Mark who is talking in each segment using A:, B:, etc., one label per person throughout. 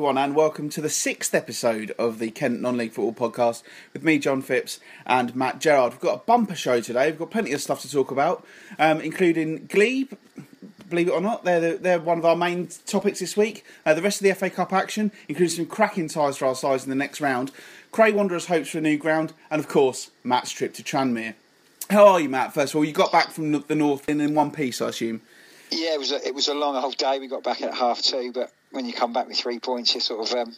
A: Everyone, and welcome to the sixth episode of the Kent Non League Football Podcast with me, Jon Phipps, and Matt Gerard. We've got a bumper show today. We've got plenty of stuff to talk about, um, including Glebe. Believe it or not, they're the, they're one of our main topics this week. Uh, the rest of the FA Cup action, including some cracking ties for our sides in the next round. Cray Wanderers hopes for a new ground, and of course, Matt's trip to Tranmere. How are you, Matt? First of all, you got back from the north in, in one piece, I assume.
B: Yeah, it was a, it was a long old day. We got back at half two, but when you come back with three points, you're sort of um,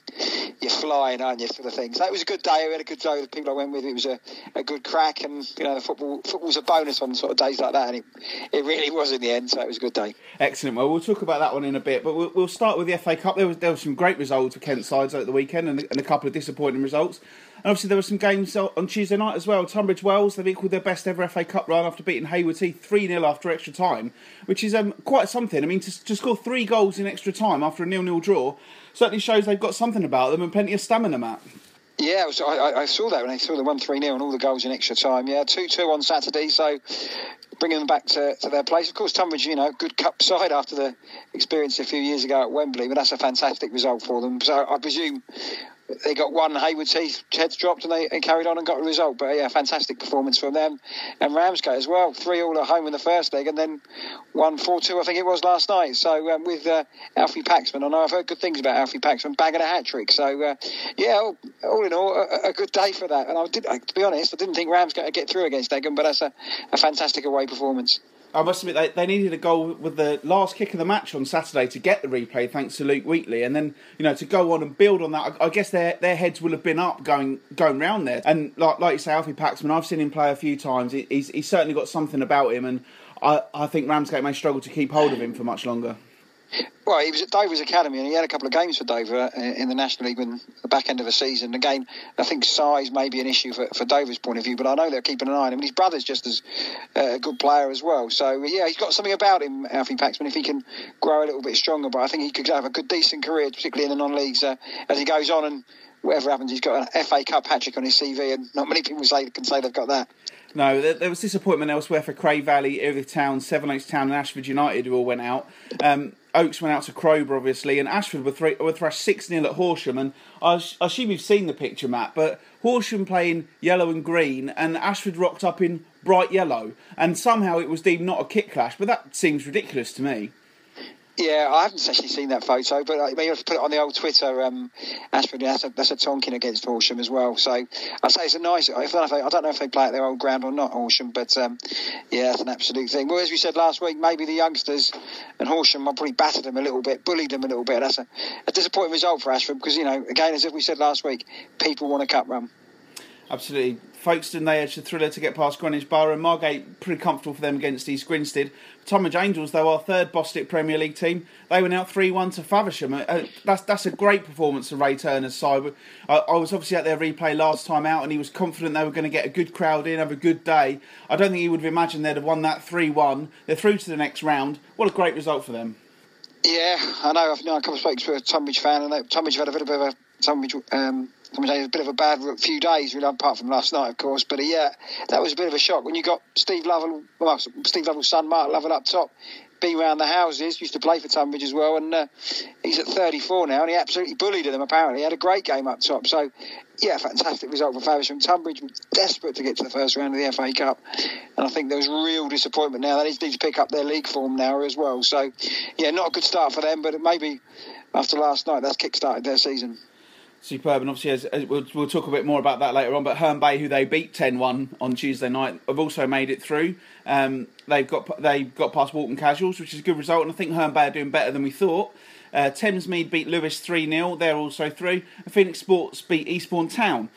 B: you're flying, aren't you, sort of thing. So it was a good day. We had a good day with the people I went with. It was a, a good crack, and you know, the football football's a bonus on sort of days like that, and it, it really was in the end. So it was a good day.
A: Excellent. Well, we'll talk about that one in a bit, but we'll, we'll start with the FA Cup. There was there were some great results for Kent sides over the weekend, and, and a couple of disappointing results. And obviously, there were some games on Tuesday night as well. Tunbridge Wells, they've equalled their best ever FA Cup run after beating Haywards Heath 3 0 after extra time, which is um, quite something. I mean, to, to score three goals in extra time after a nil nil draw certainly shows they've got something about them and plenty of stamina, Matt.
B: Yeah, was, I, I, saw that when I saw the 1 3 0 and all the goals in extra time. Yeah, 2 2 on Saturday, so bringing them back to, to their place. Of course, Tunbridge, you know, good cup side after the experience a few years ago at Wembley, but that's a fantastic result for them. So I presume they got one Haywards heads dropped and they and carried on and got a result. But yeah, fantastic performance from them and Ramsgate as well. Three all at home in the first leg and then one four two I think it was last night. So um, with uh, Alfie Paxman, I know I've heard good things about Alfie Paxman bagging a hat trick. So uh, yeah, all, all, in all, a, a, good day for that. And I did, to be honest, I didn't think Ramsgate would get through against Egham, but that's a, a fantastic away performance.
A: I must admit, they, they needed a goal with the last kick of the match on Saturday to get the replay, thanks to Luke Wheatley, and then you know to go on and build on that. I, I guess their their heads will have been up going going round there. And like like you say, Alfie Paxman, I've seen him play a few times. He's he's certainly got something about him, and I I think Ramsgate may struggle to keep hold of him for much longer.
B: Well, he was at Dover's academy, and he had a couple of games for Dover uh, in the National League in the back end of the season. Again, I think size may be an issue for, for Dover's point of view, but I know they're keeping an eye on him. And his brother's just as uh, a good player as well. So yeah, he's got something about him, Alfie Paxman. If he can grow a little bit stronger, but I think he could have a good, decent career, particularly in the non-leagues uh, as he goes on and whatever happens, he's got an FA Cup hat trick on his CV, and not many people say, can say they've got that.
A: No, there, there was disappointment elsewhere for Cray Valley, Erith Town, Sevenoaks Town, and Ashford United, who all went out. Um, Oaks went out to Crowborough, obviously, and Ashford were, th- were thrashed 6 0 at Horsham. And I, I, assume you've seen the picture, Matt, but Horsham playing yellow and green, and Ashford rocked up in bright yellow. And somehow it was deemed not a kick clash, but that seems ridiculous to me.
B: Yeah, I haven't actually seen that photo, but I mean, you have to put it on the old Twitter. Um, Ashford, that's a, that's a Tonkin against Horsham as well. So I'd say it's a nice. I don't, know if they, I don't know if they play at their old ground or not, Horsham, but um, yeah, that's an absolute thing. Well, as we said last week, maybe the youngsters and Horsham probably battered them a little bit, bullied them a little bit. That's a, a disappointing result for Ashford because, you know, again, as we said last week, people want a cup run.
A: Absolutely. Folkestone, they edged the thriller to get past Greenwich Borough. And Margate, pretty comfortable for them against East Grinstead. Tonbridge Angels, though, our third Bostik Premier League team, they went out 3 1 to Faversham. Uh, that's, that's a great performance of Ray Turner's side. I, I, was obviously at their replay last time out, and he was confident they were going to get a good crowd in, have a good day. I don't think he would have imagined they'd have won that 3 1. They're through to the next round. What a great result for them.
B: Yeah, I know. I've you know, a couple of folks who are Tonbridge fan, and they've had a bit of a Tonbridge um, a bit of a bad few days, really, apart from last night, of course. But uh, yeah, that was a bit of a shock when you got Steve Lovell, well, Steve Lovell's son, Mark Lovell, up top, been around the houses, used to play for Tonbridge as well, and uh, he's at 34 now, and he absolutely bullied them. Apparently, he had a great game up top. So yeah, fantastic result for Faversham. Tonbridge was desperate to get to the first round of the FA Cup, and I think there was real disappointment now. They need to pick up their league form now as well. So yeah, not a good start for them, but maybe after last night, that's kick-started their season
A: superb. And obviously, as, as we'll, we'll, talk a bit more about that later on. But Herne Bay, who they beat 10-1 on Tuesday night, have also made it through. Um, they've got they got past Walton Casuals, which is a good result. And I think Herne Bay are doing better than we thought. Uh, Thamesmead beat Lewes 3 0. They're also through. And Phoenix Sports beat Eastbourne Town.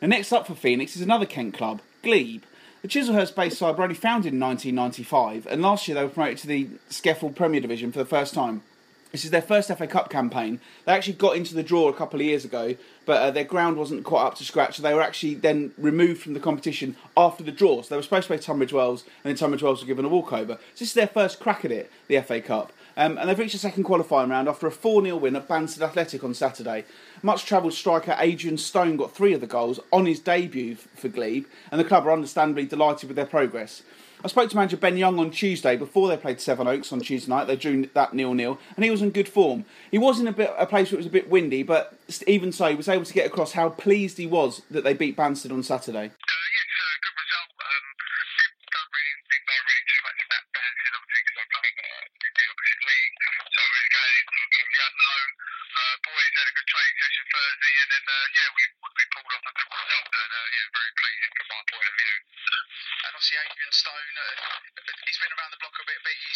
A: And next up for Phoenix is another Kent club, Glebe. The Chislehurst based side were only founded in 1995, and last year they were promoted to the SCEFL Premier Division for the first time. This is their first FA Cup campaign. They actually got into the draw a couple of years ago, but uh, their ground wasn't quite up to scratch. So they were actually then removed from the competition after the draw. So they were supposed to play Tunbridge Wells, and then Tunbridge Wells were given a walkover. So this is their first crack at it, the FA Cup. Um, and they've reached the second qualifying round after a 4 0 win at Banstead Athletic on Saturday. Much travelled striker Adrian Stone got three of the goals on his debut for Glebe, and the club are understandably delighted with their progress.
C: I spoke to manager Ben Young on Tuesday before they played Sevenoaks on Tuesday night. They drew that nil nil, and he was in good form. He was in a bit a place where it was a bit windy, but even so, he was able to get across how pleased he was that they beat Banstead on Saturday.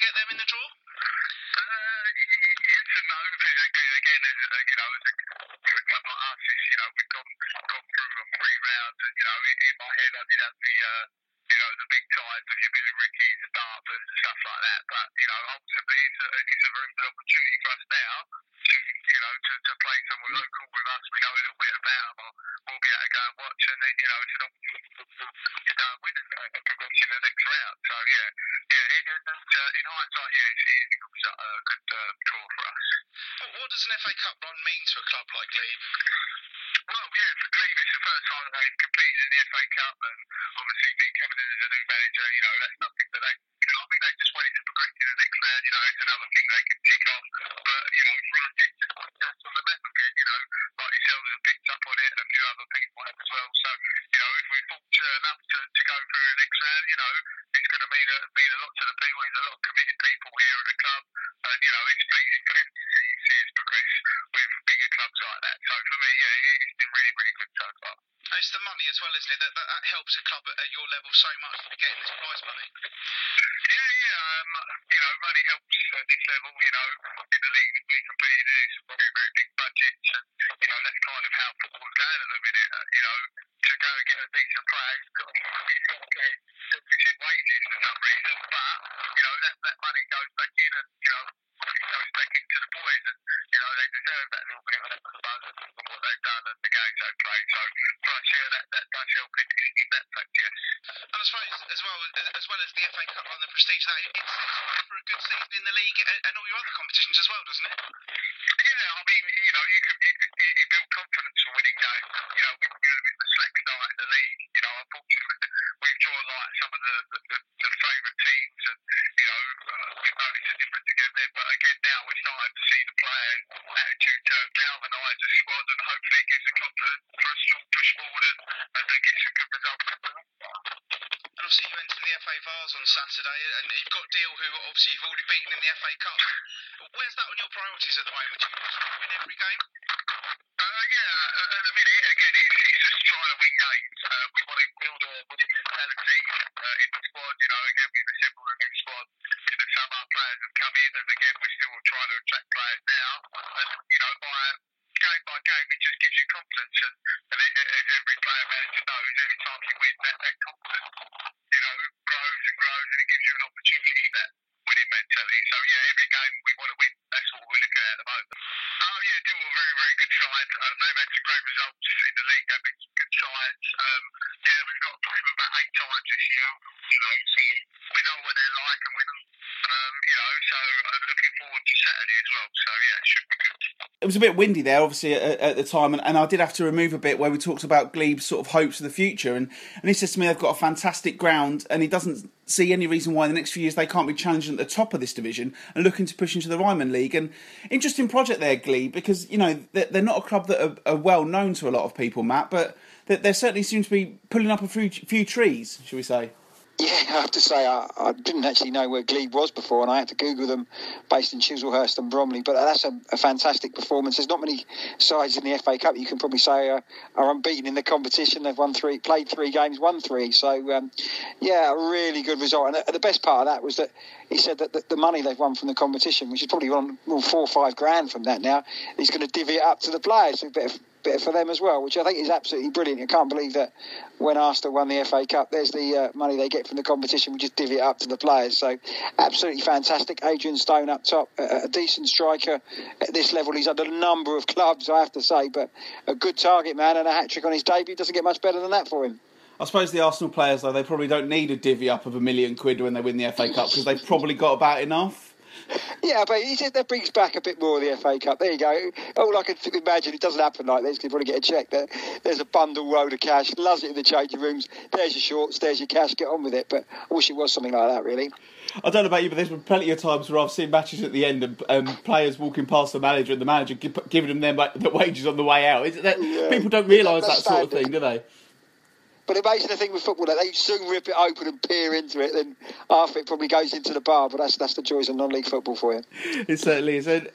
C: get
D: them in the draw?
C: and you know, it's, it's pleasing to see, see us progress with bigger clubs like that. So for me, yeah, it's been really, really good so far.
D: And it's the money as well, isn't it? That, that, that helps
C: a
D: club at your level so much to get this prize money. Yeah,
C: yeah. Um, you know, money helps at this level. You know, bit windy there, obviously, at, at the time, and, and, I did have to remove a bit where we talked about Glebe's sort of hopes for the future. And, and he says to me, they've got a fantastic ground, and he doesn't see any reason why in the next few years they can't be challenging at the top of this division and looking to push into the Ryman League. And interesting project there, Glebe, because, you know, they're, they're not a club that are, are, well known to a lot of people, Matt, but they, they certainly seem to be pulling up a few, few trees, shall we say.
B: Yeah, I have to say, I, I, didn't actually know where Glebe was before, and I had to Google them based in Chislehurst and Bromley. But that's a, a, fantastic performance. There's not many sides in the FA Cup you can probably say are, are unbeaten in the competition. They've won three, played three games, won three. So, um, yeah, a really good result. And the, the, best part of that was that he said that the, the, money they've won from the competition, which is probably on well, four or five grand from that now, he's going to divvy it up to the players. So a bit for them as well, which I think is absolutely brilliant. I can't believe that when Arsenal won the FA Cup, there's the uh, money they get from the competition. We just divvy it up to the players. So absolutely fantastic. Adrian Stone up top, a, a decent striker at this level. He's under a number of clubs, I have to say, but a good target man and a hat trick on his debut doesn't get much better than that for him.
A: I suppose the Arsenal players, though, they probably don't need a divvy up of a million quid when they win the FA Cup because they've probably got about enough.
B: Yeah, but he said that brings back a bit more of the FA Cup. There you go. All I can imagine, it doesn't happen like this. Because you probably get a check there. There's a bundle load of cash. Loves it in the changing rooms. There's your shorts. There's your cash. Get on with it. But I wish it was something like that, really.
A: I don't know about you, but there's been plenty of times where I've seen matches at the end and um, players walking past the manager and the manager giving them their like, the wages on the way out. That, yeah. People don't realise that, that sort of thing, do they?
B: But the amazing thing with football, that they soon rip it open and peer into it, then half it probably goes into the bar. But that's that's the joys of non-league football for you.
A: It certainly is. Uh,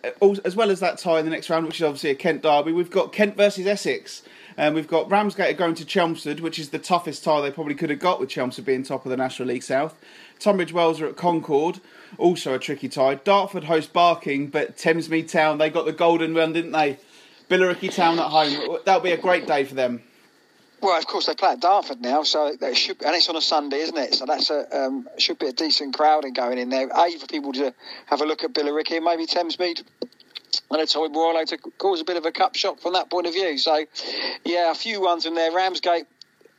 A: as well as that tie in the next round, which is obviously a Kent derby, we've got Kent versus Essex. And we've got Ramsgate going to Chelmsford, which is the toughest tie they probably could have got with Chelmsford being top of the National League South. Tunbridge Wells are at Concord, also a tricky tie. Dartford host Barking, but Thamesmead Town, they got the golden run, didn't they? Billericay Town at home. That'll be a great day for them.
B: Well, of course they play at Dartford now, so it should, and it's on a Sunday, isn't it? So that's a um, should be a decent crowding going in there. A for people to have a look at Billericay maybe Thamesmead and a Toy Royal to cause a bit of a cup shock from that point of view. So, yeah, a few ones in there. Ramsgate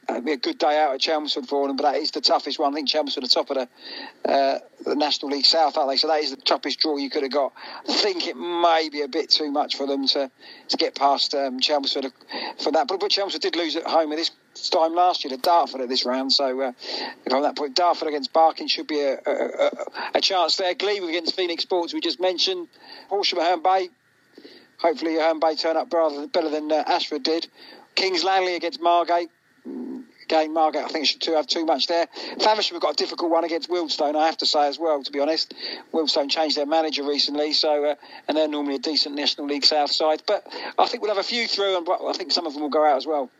B: It'd be a good day out at Chelmsford for them, but that is the toughest one. I think Chelmsford are top of the, uh, the National League South, aren't they? So that is the toughest draw you could have got. I think it may be a bit too much for them to, to get past um, Chelmsford for that. But, but Chelmsford did lose at home at this time last year to Dartford at this round. So uh, from that point, Dartford against Barking should be a, a, a, chance there. Glebe against Phoenix Sports, we just mentioned. Horsham Bay. Hopefully, Herne Bay turn up rather better than uh, Ashford did. Kings Langley against Margate game. Margate, I think, should too have too much there. Faversham have got a difficult one against Wealdstone, I have to say as well. To be honest, Wealdstone changed their manager recently, so uh, and they're normally a decent National League South side. But I think we'll have a few through, and I think some of them will go out as well.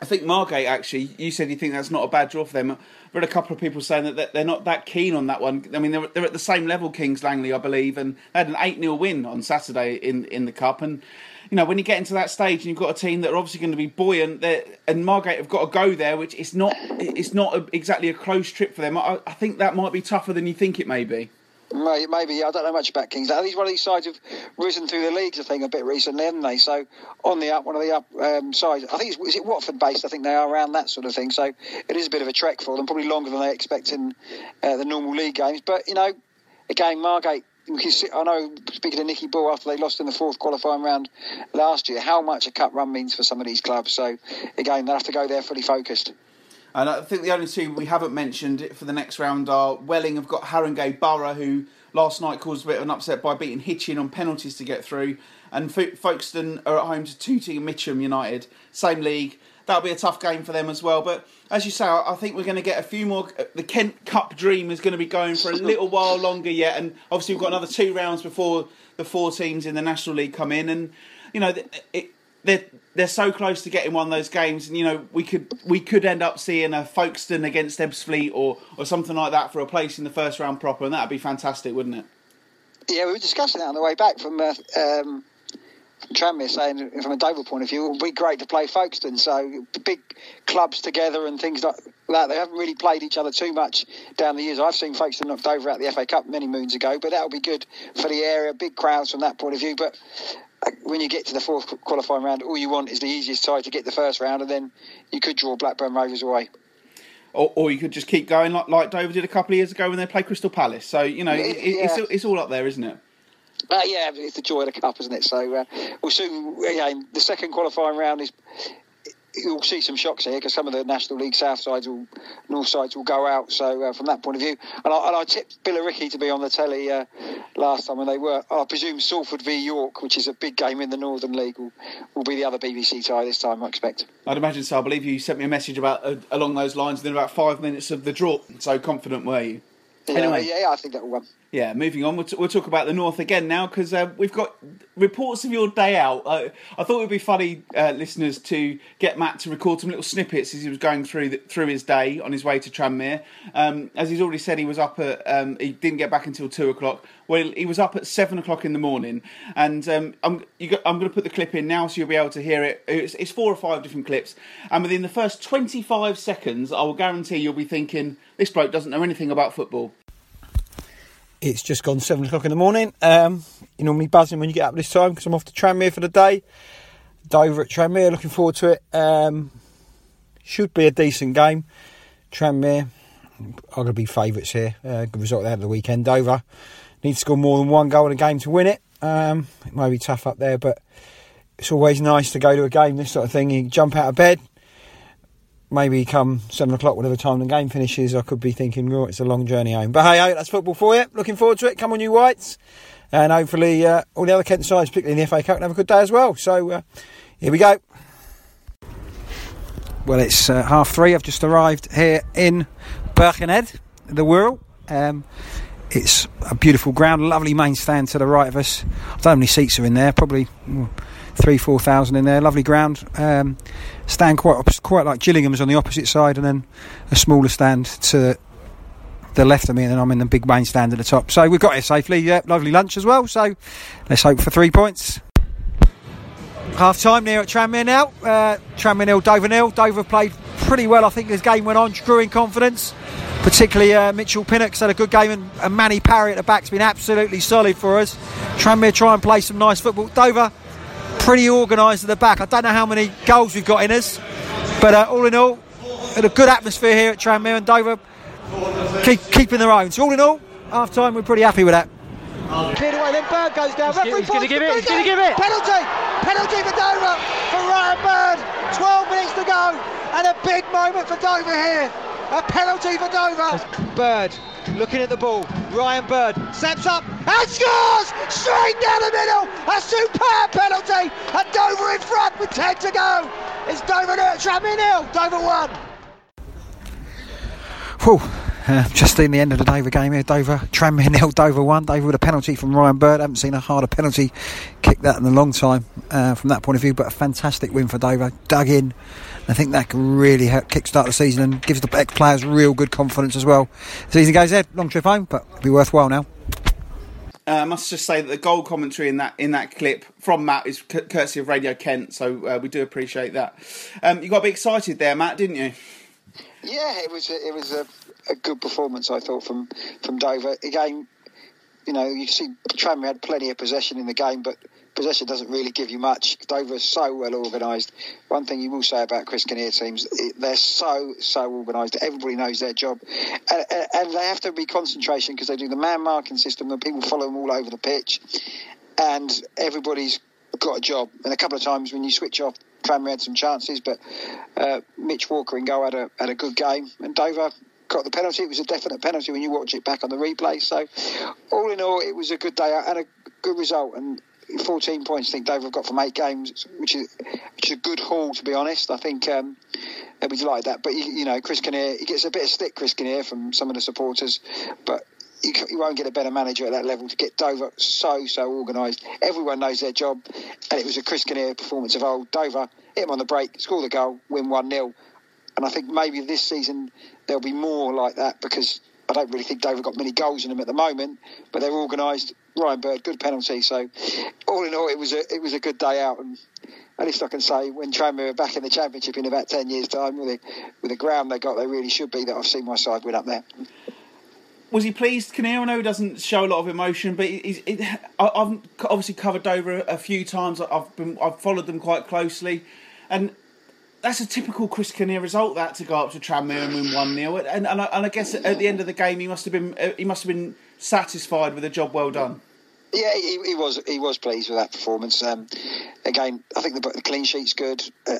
A: I think Margate actually. You said you think that's not a bad draw for them. I've read a couple of people saying that they're not that keen on that one. I mean, they're, they're at the same level, Kings Langley, I believe, and they had an eight 0 win on Saturday in in the cup and you know, when you get into that stage and you've got a team that are obviously going to be buoyant, and Margate have got to go there, which it's not, it's not a, exactly a close trip for them. I, I, think that might be tougher than you think it may be.
B: Maybe I don't know much about Kings. These one of these sides have risen through the leagues, I think, a bit recently, haven't they? So on the up, one of the up um, sides. I think it's, is it Watford based. I think they are around that sort of thing. So it is a bit of a trek for them, probably longer than they expect in uh, the normal league games. But you know, again, Margate see, I know, speaking of Nicky Bull, after they lost in the fourth qualifying round last year, how much a cup run means for some of these clubs. So, again, they'll have to go there fully focused.
A: And I think the only two we haven't mentioned for the next round are Welling have got Haringey Borough, who last night caused a bit of an upset by beating Hitchin on penalties to get through. And Folkestone are at home to Tooting and Mitcham United, same league that'll be a tough game for them as well. But as you say, I think we're going to get a few more. The Kent Cup dream is going to be going for a little while longer yet, and obviously we've got another two rounds before the four teams in the National League come in, and you know it, they're they're so close to getting one of those games, and you know we could we could end up seeing a Folkestone against Ebbsfleet or or something like that for a place in the first round proper, and that'd be fantastic, wouldn't it?
B: Yeah, we were discussing that on the way back from uh, um, Tranmere saying from a Dover point of view, it would be great to play Folkestone. So big clubs together and things like that. They haven't really played each other too much down the years. I've seen Folkestone knocked over at the FA Cup many moons ago, but that'll be good for the area. Big crowds from that point of view. But uh, when you get to the fourth qualifying round, all you want is the easiest tie to get the first round, and then you could draw Blackburn Rovers away.
A: Or, or, you could just keep going like, like Dover did a couple of years ago when they played Crystal Palace. So you know, yeah, it, it's, it's all up there, isn't it?
B: Uh, yeah, it's the joy of the cup, isn't it? So uh, we'll soon. Yeah, the second qualifying round is. You'll see some shocks here because some of the National League South sides will, North sides will go out. So uh, from that point of view, and I, and I tipped Billericay to be on the telly uh, last time when they were. I presume Salford v York, which is a big game in the Northern League, will, will be the other BBC tie this time. I expect.
A: I'd imagine so. I believe you sent me a message about uh, along those lines within about five minutes of the draw. So confident were you?
B: Yeah, anyway, yeah, I think that will win.
A: Yeah, moving on, we'll, t- we'll talk about the North again now because uh, we've got reports of your day out. I, I thought it would be funny, uh, listeners, to get Matt to record some little snippets as he was going through the, through his day on his way to Tranmere. Um, as he's already said, he was up at um, he didn't get back until two o'clock. Well, he was up at seven o'clock in the morning, and um, I'm I'm going to put the clip in now so you'll be able to hear it. It's, it's four or five different clips, and within the first 25 seconds, I will guarantee you'll be thinking this bloke doesn't know anything about football.
E: It's just gone seven o'clock in the morning. Um, you normally buzzing when you get up this time because I'm off to Tranmere for the day. Dover at Tranmere, looking forward to it. Um, should be a decent game. Tranmere are going to be favourites here. Uh, good result out of the weekend. Dover need to score more than one goal in a game to win it. Um, it may be tough up there, but it's always nice to go to a game, this sort of thing. You jump out of bed, maybe come seven o'clock, whatever time the game finishes, I could be thinking, oh, it's a long journey home. But hey, that's football for you. Looking forward to it. Come on, you whites. And hopefully, uh, all the other Kent sides, particularly in the FA Cup, can have a good day as well. So, uh, here we go. Well, it's uh, half three. I've just arrived here in Birkenhead, the Wirral. Um, it's a beautiful ground, lovely main stand to the right of us. I don't know how many seats are in there, probably mm, three, four thousand in there. Lovely ground. Um, stand quite quite like Gillingham's on the opposite side, and then a smaller stand to the left of me, and then I'm in the big main stand at the top. So we've got here safely. Yeah, lovely lunch as well. So let's hope for three points. Half time near at Tranmere now. Uh, Tranmere nil, Dover nil. Dover played pretty well. I think as game went on, grew in confidence. Particularly uh, Mitchell Pinnock's had a good game, and, and Manny Parry at the back's been absolutely solid for us. Tranmere try and play some nice football. Dover pretty organised at the back. I don't know how many goals we've got in us, but uh, all in all, had a good atmosphere here at Tranmere, and Dover keep keeping their own. So all in all, half time we're pretty happy with that.
F: Cleared away, then Bird goes down.
G: He's, he's going to give it. He's going to give it.
F: Penalty. Penalty for Dover for Ryan Bird. 12 minutes to go, and a big moment for Dover here. A penalty for Dover. Bird looking at the ball. Ryan Bird steps up and scores straight down the middle. A superb penalty. And Dover in front with 10 to go. It's Dover nil, Tranmere nil. Dover one.
E: Whew. Uh, just in the end of the Dover game here, Dover, Tranmere nil, Dover one. Dover with a penalty from Ryan Bird. Haven't seen a harder penalty kick that in a long time uh, from that point of view, but a fantastic win for Dover. Dug in. I think that can really help kickstart the season and gives the ex players real good confidence as well. The season goes ahead, long trip home, but it'll be worthwhile now.
A: Uh, I must just say that the goal commentary in that in that clip from Matt is c- courtesy of Radio Kent, so uh, we do appreciate that. Um, you got to be excited there, Matt, didn't you?
B: Yeah, it was a, it was a, a good performance, I thought, from from Dover. Again, you know, you see Tranmere had plenty of possession in the game, but possession doesn't really give you much. Dover is so well organised. One thing you will say about Chris Kinnear teams, they're so, so organised. Everybody knows their job. And, and they have to be concentration because they do the man marking system and people follow them all over the pitch. And everybody's got a job. And a couple of times when you switch off, Tranmere had some chances, but uh, Mitch Walker and Go had a, had a good game. And Dover got the penalty. It was a definite penalty when you watch it back on the replay. So, all in all, it was a good day and a good result. And 14 points I think Dover have got from eight games, which is which is a good haul to be honest. I think um, they'll that. But you, you, know, Chris Kinnear, he gets a bit of stick, Chris Kinnear, from some of the supporters, but. You, you won't get a better manager at that level to get Dover so so organised. Everyone knows their job, and it was a Chris Kinnear performance of old. Dover hit him on the break, score the goal, win one 0 and I think maybe this season there'll be more like that because I don't really think Dover got many goals in them at the moment, but they're organised. Ryan Bird, good penalty. So, all in all, it was a it was a good day out, and at least I can say when Tranmere are back in the championship in about ten years' time, with the with the ground they got, they really should be. That I've seen my side win up there.
A: Was he pleased, Kinnear? I know he doesn't show a lot of emotion, but he's, he, I've obviously covered Dover a few times. I've been I've followed them quite closely, and that's a typical Chris Kinnear result. That to go up to Tranmere and win one 0 and, and I, and I guess at the end of the game, he must have been he must have been satisfied with a job well done.
B: Yeah, he, he, was he was pleased with that performance. Um, again, I think the, the clean sheet's good. Uh,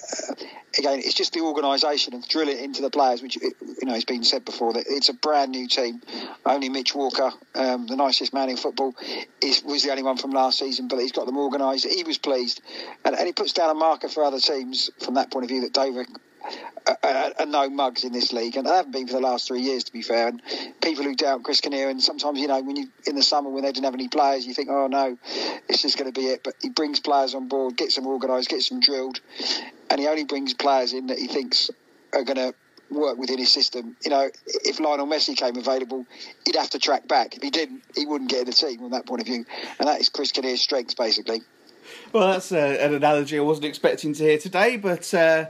B: again, it's just the organisation and drill it into the players, which you know has been said before that it's a brand new team. Only Mitch Walker, um, the nicest man in football, is, was the only one from last season, but he's got them organised. He was pleased, and, and he puts down a marker for other teams from that point of view that Dover are, are no mugs in this league, and they haven't been for the last three years, to be fair. And people who doubt Chris Kinnear, and sometimes you know when you in the summer when they didn't have any players, you think, oh no, it's just going to be it. But he brings players on board, gets them organised, gets them drilled, and he only brings players in that he thinks are going to work within his system. You know, if Lionel Messi came available, he'd have to track back. If he didn't, he wouldn't get in the team from that point of view. And that is Chris Kinnear's strength, basically.
A: Well, that's uh, an analogy I wasn't expecting to hear today, but uh,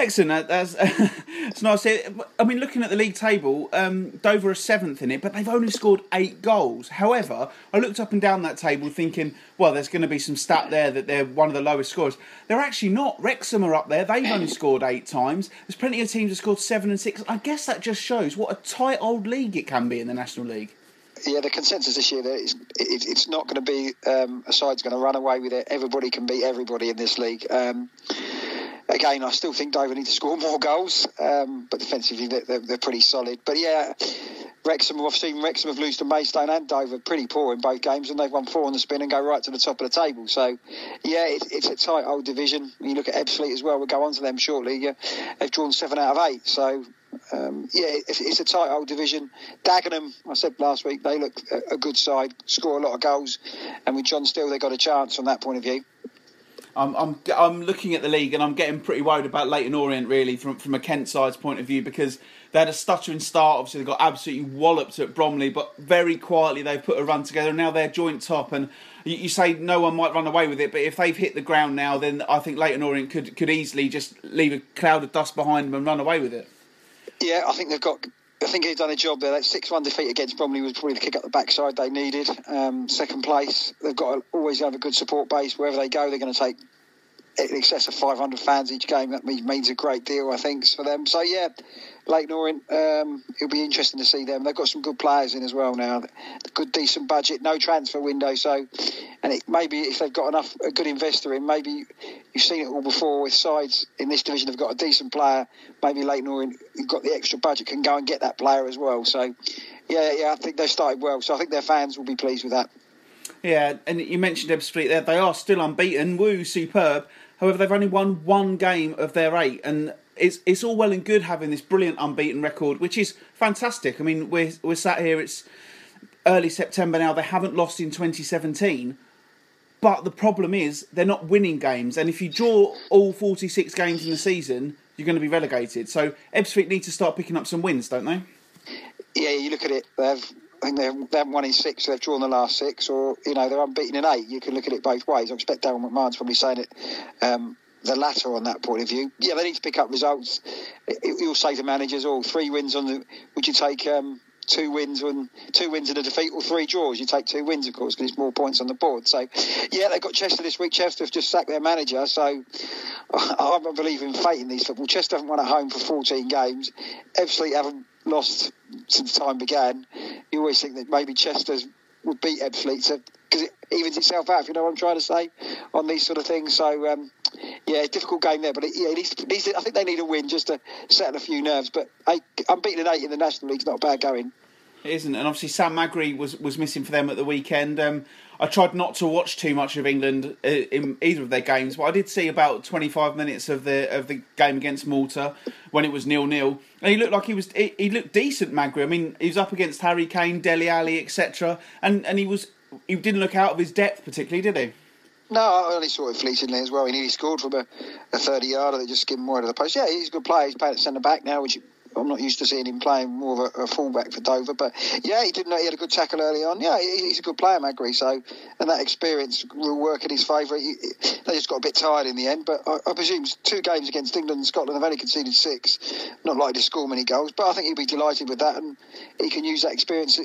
A: excellent. That's it's nice. I mean, looking at the league table, um, Dover are seventh in it, but they've only scored eight goals. However, I looked up and down that table thinking, well, there's going to be some stat there that they're one of the lowest scorers. They're actually not. Wrexham are up there. They've only scored eight times. There's plenty of teams that scored seven and six. I guess that just shows what a tight old league it can be in the National League
B: yeah, the consensus this year that it's, it, it's not going to be um, a side's going to run away with it. Everybody can beat everybody in this league. Um, again, I still think Dover need to score more goals, um, but defensively they're, they're, pretty solid. But yeah, Wrexham, I've seen Wrexham have lost to Maidstone and Dover pretty poor in both games, and they've won four on the spin and go right to the top of the table. So yeah, it, it's a tight old division. You look at Ebbsfleet as well. We'll go on to them shortly. Yeah, they've drawn seven out of eight. So um, yeah, it's, it's, a tight old division. Dagenham, I said last week, they look a, a, good side, score a lot of goals, and with John Still, they got a chance from that point of view.
A: I'm, I'm, I'm looking at the league and I'm getting pretty worried about Leyton Orient really from from a Kent side's point of view because they had a stuttering start. Obviously, they got absolutely walloped at Bromley, but very quietly they've put a run together. And now they're joint top, and you, you, say no one might run away with it, but if they've hit the ground now, then I think Leyton Orient could could easily just leave a cloud of dust behind them and run away with it.
B: Yeah, I think they've got. I think he's done a job there. That six-one defeat against Bromley was probably the kick up the backside they needed. Um, second place, they've got to always have a good support base wherever they go. They're going to take in excess of 500 fans each game. That means a great deal, I think, for them. So yeah, Leyton Orient, um, it'll be interesting to see them. They've got some good players in as well now. Good, decent budget, no transfer window. So, and it, maybe if they've got enough a good investor in, maybe you've seen it all before with sides in this division. They've got a decent player. Maybe Leyton Orient, who've got the extra budget, can go and get that player as well. So, yeah, yeah, I think they've started well. So I think their fans will be pleased with that.
A: Yeah, and you mentioned Ebbsfleet there. They are still unbeaten. Woo, superb. However, they've only won one game of their eight, and it's it's all well and good having this brilliant unbeaten record, which is fantastic. I mean, we're we're sat here. It's early September now. They haven't lost in 2017. But the problem is they're not winning games, and if you draw all 46 games in the season, you're going to be relegated. So Ebbsfleet need to start picking up some wins, don't they?
B: Yeah, you look at it. They've I think they've, they haven't won in six, so they've drawn the last six, or you know they're unbeaten in eight. You can look at it both ways. I expect Darren McMahon's probably saying it um, the latter on that point of view. Yeah, they need to pick up results. You'll say to managers, all. three wins on the." Would you take um, two wins and two wins and a defeat, or three draws? You take two wins, of course, because it's more points on the board. So, yeah, they've got Chester this week. Chester have just sacked their manager, so I don't believe in fate in these football. Chester haven't won at home for 14 games. Ebbsfleet haven't lost since time began. You always think that maybe Chester's would beat Ebbsfleet it evens itself out. You know what I'm trying to say on these sort of things. So um, yeah, difficult game there, but it, yeah, it needs, needs I think they need a win just to settle a few nerves. But eight, unbeaten at eight in the National League is not bad going.
A: It isn't, and obviously Sam Magri was was missing for them at the weekend. Um, I tried not to watch too much of England uh, in either of their games, but I did see about 25 minutes of the of the game against Malta when it was nil nil, and he looked like he was he, he looked decent. Magri, I mean, he was up against Harry Kane, Dele Alli, etc., and and he was he didn't look out of his depth particularly, did he?
B: No, I only saw it fleetingly as well. He nearly scored from a, a 30 yarder that just skimmed wide of the post. Yeah, he's a good player. He's playing at centre back now, which I'm not used to seeing him playing more of a, a fullback for Dover, but yeah, he did know he had a good tackle early on. Yeah, he, he's a good player, Magri. So, and that experience will work in his favour. They just got a bit tired in the end, but I, I, presume two games against England and Scotland have only conceded six. Not likely to score many goals, but I think he'll be delighted with that, and he can use that experience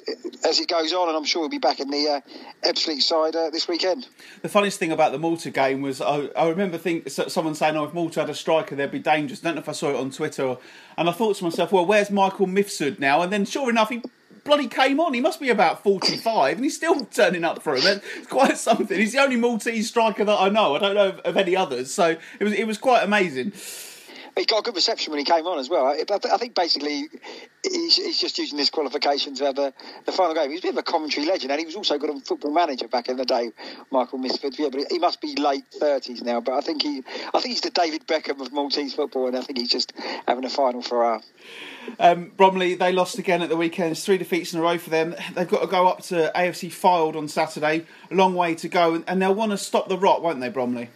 B: as it goes on. And I'm sure he'll be back in the uh, Ebbsfleet side uh, this weekend.
A: The funniest thing about the Malta game was I, I remember think someone saying, "Oh, if Malta had a striker, they'd be dangerous." I don't know if I saw it on Twitter, and I thought to myself, "Well, where's Michael?" Mifsud now, and then sure enough, he bloody came on. He must be about 45 and he's still turning up for him. It's quite something. He's the only Maltese striker that I know. I don't know of, of any others. So it was it was quite amazing.
B: He got a good reception when he came on as well. I, I think basically he's, he's, just using this qualification to have the, the final game. He's a bit of a commentary legend, and he was also good on Football Manager back in the day, Michael Mifsud. Yeah, but he must be late thirties now. But I think he, I think he's the David Beckham of Maltese football, and I think he's just having a final for.
A: Um, Bromley, they lost again at the weekend. Three defeats in a row for them. They've got to go up to AFC Fylde on Saturday. A long way to go, and they'll want to stop the rot, won't they, Bromley?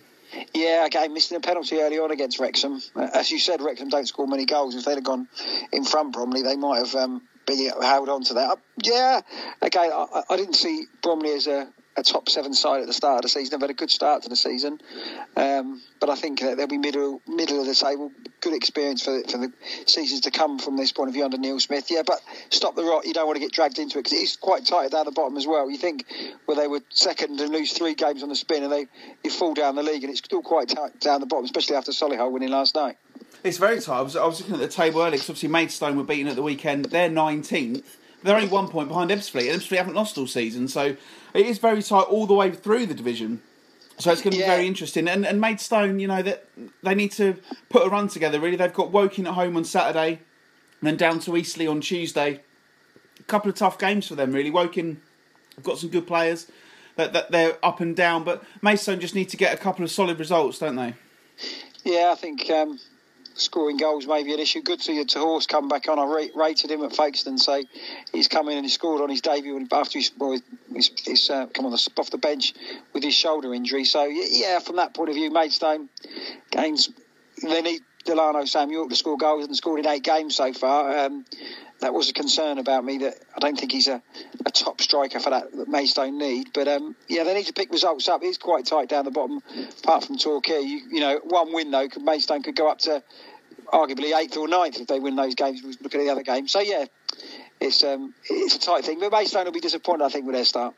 B: Yeah, again, missing a penalty early on against Wrexham. Uh, as you said, Wrexham don't score many goals. If they'd have gone in front, Bromley, they might have um, been held on to that. Uh, yeah, okay, I, I, didn't see Bromley as a, a top seven side at the start of the season. They've had a good start to the season, um, but I think they'll be middle middle of the table. Good experience for the, for the seasons to come from this point of view under Neil Smith. Yeah, but stop the rot. You don't want to get dragged into it because it's quite tight down the bottom as well. You think well they were second and lose three games on the spin, and they you fall down the league, and it's still quite tight down the bottom, especially after Solihull winning last night.
A: It's very tight. I was, I was looking at the table earlier because obviously Maidstone were beaten at the weekend. They're 19th. They're only one point behind Ebbsfleet, and Ebbsfleet haven't lost all season, so it is very tight all the way through the division. So it's going to be yeah. very interesting. And and Maidstone, you know, that they need to put a run together. Really, they've got Woking at home on Saturday, and then down to Eastleigh on Tuesday. A couple of tough games for them, really. Woking have got some good players. That, that they're up and down, but Maidstone just need to get a couple of solid results, don't they?
B: Yeah, I think um, scoring goals may be an issue. Good to see to Horse come back on. I rated him at Folkestone, say he's come in and he scored on his debut after he's, well, he's, he's uh, come on the, off the bench with his shoulder injury. So yeah, from that point of view, Maidstone games they need Delano Sam-Yorke to score goals and scored in eight games so far. Um, that was a concern about me that I don't think he's a, a top striker for that, that Maidstone need. But um, yeah, they need to pick results up. It's quite tight down the bottom, apart from Torquay. You, you know, one win though, could Maidstone could go up to arguably eighth or ninth if they win those games. Look at the other games. So yeah, it's um, it's a tight thing. But Maidstone will be disappointed, I think, with their start.